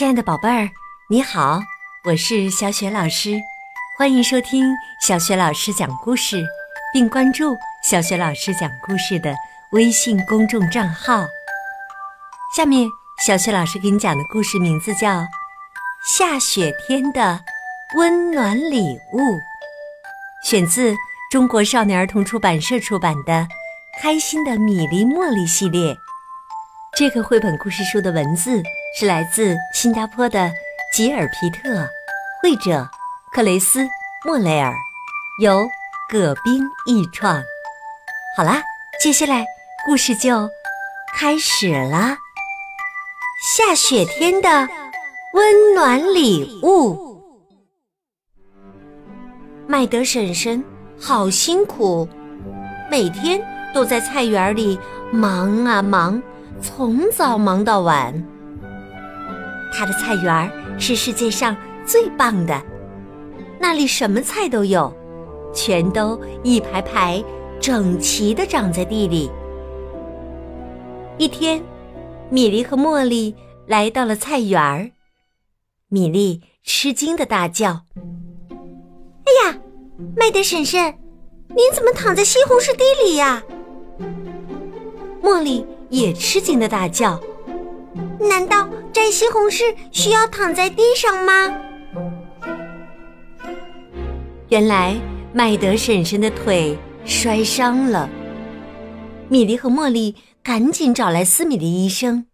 亲爱的宝贝儿，你好，我是小雪老师，欢迎收听小雪老师讲故事，并关注小雪老师讲故事的微信公众账号。下面，小雪老师给你讲的故事名字叫《下雪天的温暖礼物》，选自中国少年儿童出版社出版的《开心的米粒茉莉》系列。这个绘本故事书的文字是来自新加坡的吉尔皮特，绘者克雷斯莫雷尔，由葛冰译创。好啦，接下来故事就开始了。下雪天的温暖礼物，麦德婶婶好辛苦，每天都在菜园里忙啊忙。从早忙到晚，他的菜园是世界上最棒的，那里什么菜都有，全都一排排整齐地长在地里。一天，米莉和茉莉来到了菜园儿，米莉吃惊地大叫：“哎呀，麦德婶婶，您怎么躺在西红柿地里呀？”茉莉。也吃惊的大叫：“难道摘西红柿需要躺在地上吗？”原来麦德婶婶的腿摔伤了，米莉和茉莉赶紧找来斯米利医生。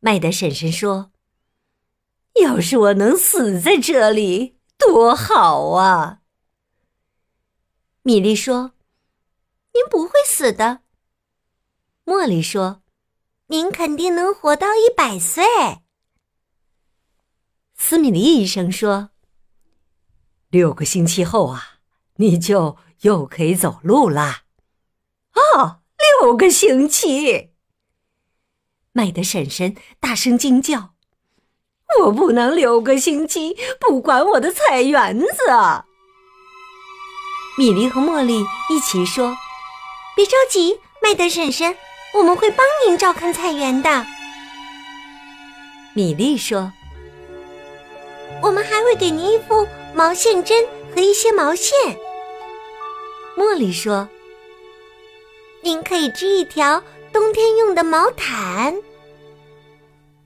麦德婶婶说：“要是我能死在这里，多好啊！”米莉说：“您不会死的。”茉莉说：“您肯定能活到一百岁。”斯米利医生说：“六个星期后啊，你就又可以走路啦。”哦，六个星期！麦德婶婶大声惊叫：“我不能六个星期不管我的菜园子！”米莉和茉莉一起说：“别着急，麦德婶婶。”我们会帮您照看菜园的，米莉说。我们还会给您一副毛线针和一些毛线。茉莉说。您可以织一条冬天用的毛毯。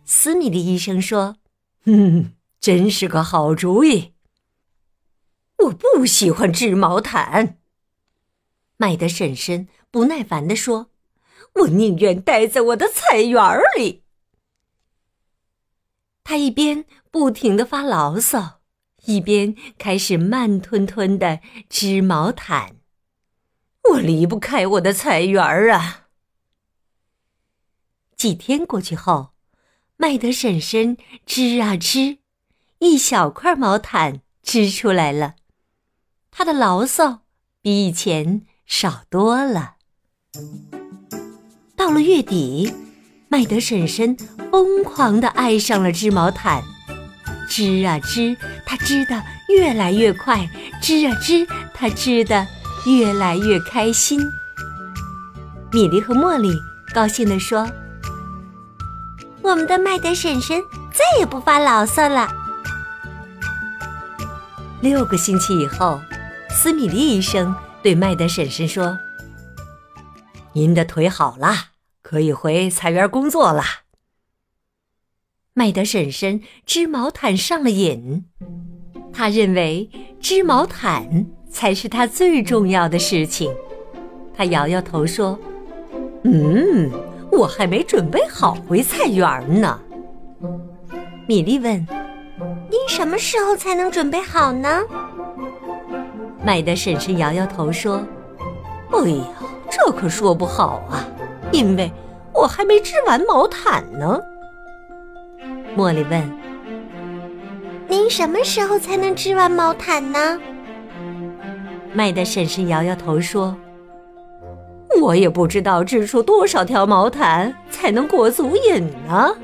斯米利医生说：“嗯，真是个好主意。”我不喜欢织毛毯。麦德婶婶不耐烦地说。我宁愿待在我的菜园里。他一边不停的发牢骚，一边开始慢吞吞的织毛毯。我离不开我的菜园啊！几天过去后，麦德婶婶织啊织，一小块毛毯织出来了。他的牢骚比以前少多了。到了月底，麦德婶婶疯狂地爱上了织毛毯，织啊织，她织得越来越快；织啊织，她织得越来越开心。米莉和茉莉高兴地说：“我们的麦德婶婶再也不发牢骚了。”六个星期以后，斯米利医生对麦德婶婶说：“您的腿好了。”可以回菜园工作了。麦德婶婶织毛毯上了瘾，她认为织毛毯才是她最重要的事情。她摇摇头说：“嗯，我还没准备好回菜园呢。”米莉问：“您什么时候才能准备好呢？”麦德婶婶摇摇头说：“哎呀，这可说不好啊。”因为我还没织完毛毯呢，茉莉问：“您什么时候才能织完毛毯呢？”麦德婶婶摇摇头说：“我也不知道织出多少条毛毯才能过足瘾呢。”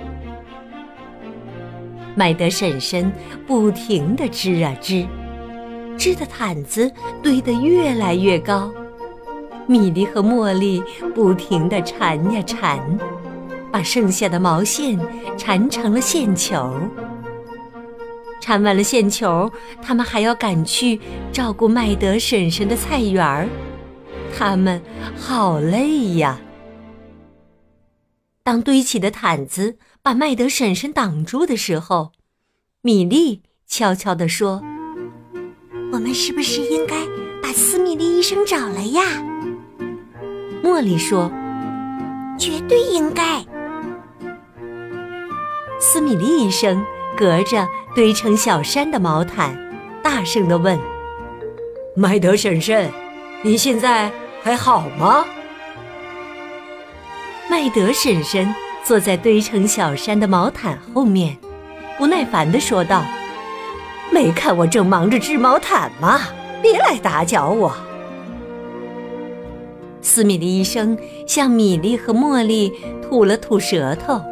麦德婶婶不停地织啊织，织的毯子堆得越来越高。米莉和茉莉不停地缠呀缠，把剩下的毛线缠成了线球。缠完了线球，他们还要赶去照顾麦德婶婶的菜园儿，他们好累呀。当堆起的毯子把麦德婶婶挡住的时候，米莉悄悄地说：“我们是不是应该把斯米利医生找来呀？”茉莉说：“绝对应该。”斯米利医生隔着堆成小山的毛毯，大声地问：“麦德婶婶，你现在还好吗？”麦德婶婶坐在堆成小山的毛毯后面，不耐烦地说道：“没看我正忙着织毛毯吗？别来打搅我。”斯米利医生向米莉和茉莉吐了吐舌头，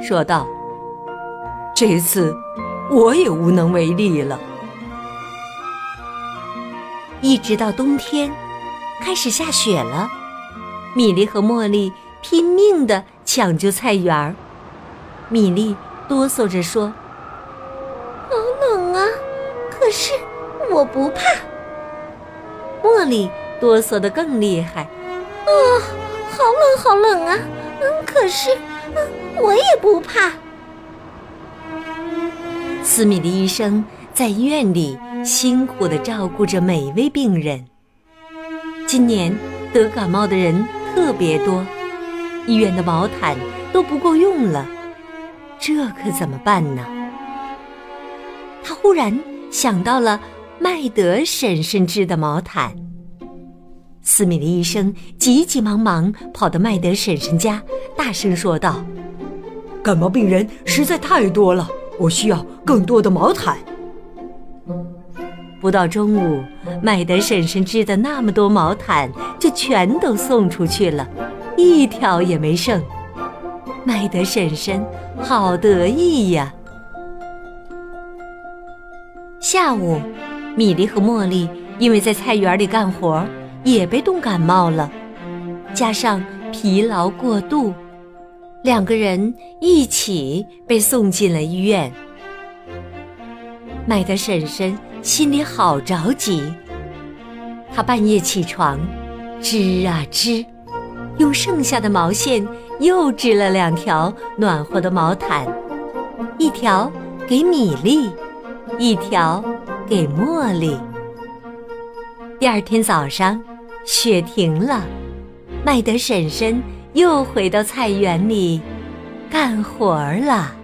说道：“这次我也无能为力了。”一直到冬天，开始下雪了，米莉和茉莉。拼命地抢救菜园儿，米莉哆嗦着说：“好冷啊，可是我不怕。”茉莉哆嗦得更厉害：“啊，好冷，好冷啊！嗯，可是，嗯，我也不怕。”斯米的医生在医院里辛苦地照顾着每位病人。今年得感冒的人特别多。医院的毛毯都不够用了，这可怎么办呢？他忽然想到了麦德婶婶织的毛毯。斯米的医生急急忙忙跑到麦德婶婶家，大声说道：“感冒病人实在太多了，我需要更多的毛毯。”不到中午，麦德婶婶织的那么多毛毯就全都送出去了。一条也没剩，麦德婶婶好得意呀。下午，米莉和茉莉因为在菜园里干活，也被冻感冒了，加上疲劳过度，两个人一起被送进了医院。麦德婶婶心里好着急，她半夜起床，织啊织。用剩下的毛线又织了两条暖和的毛毯，一条给米粒，一条给茉莉。第二天早上，雪停了，麦德婶婶又回到菜园里干活儿了。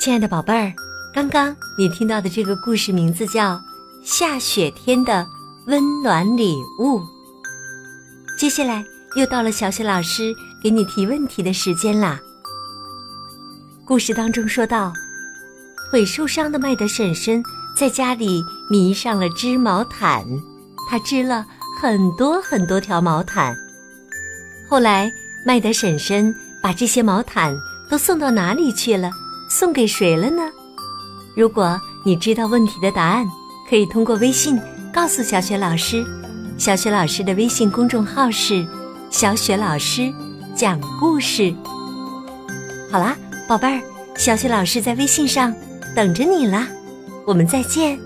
亲爱的宝贝儿。刚刚你听到的这个故事名字叫《下雪天的温暖礼物》。接下来又到了小雪老师给你提问题的时间啦。故事当中说到，腿受伤的麦德婶婶在家里迷上了织毛毯，她织了很多很多条毛毯。后来，麦德婶婶把这些毛毯都送到哪里去了？送给谁了呢？如果你知道问题的答案，可以通过微信告诉小雪老师。小雪老师的微信公众号是“小雪老师讲故事”。好啦，宝贝儿，小雪老师在微信上等着你啦，我们再见。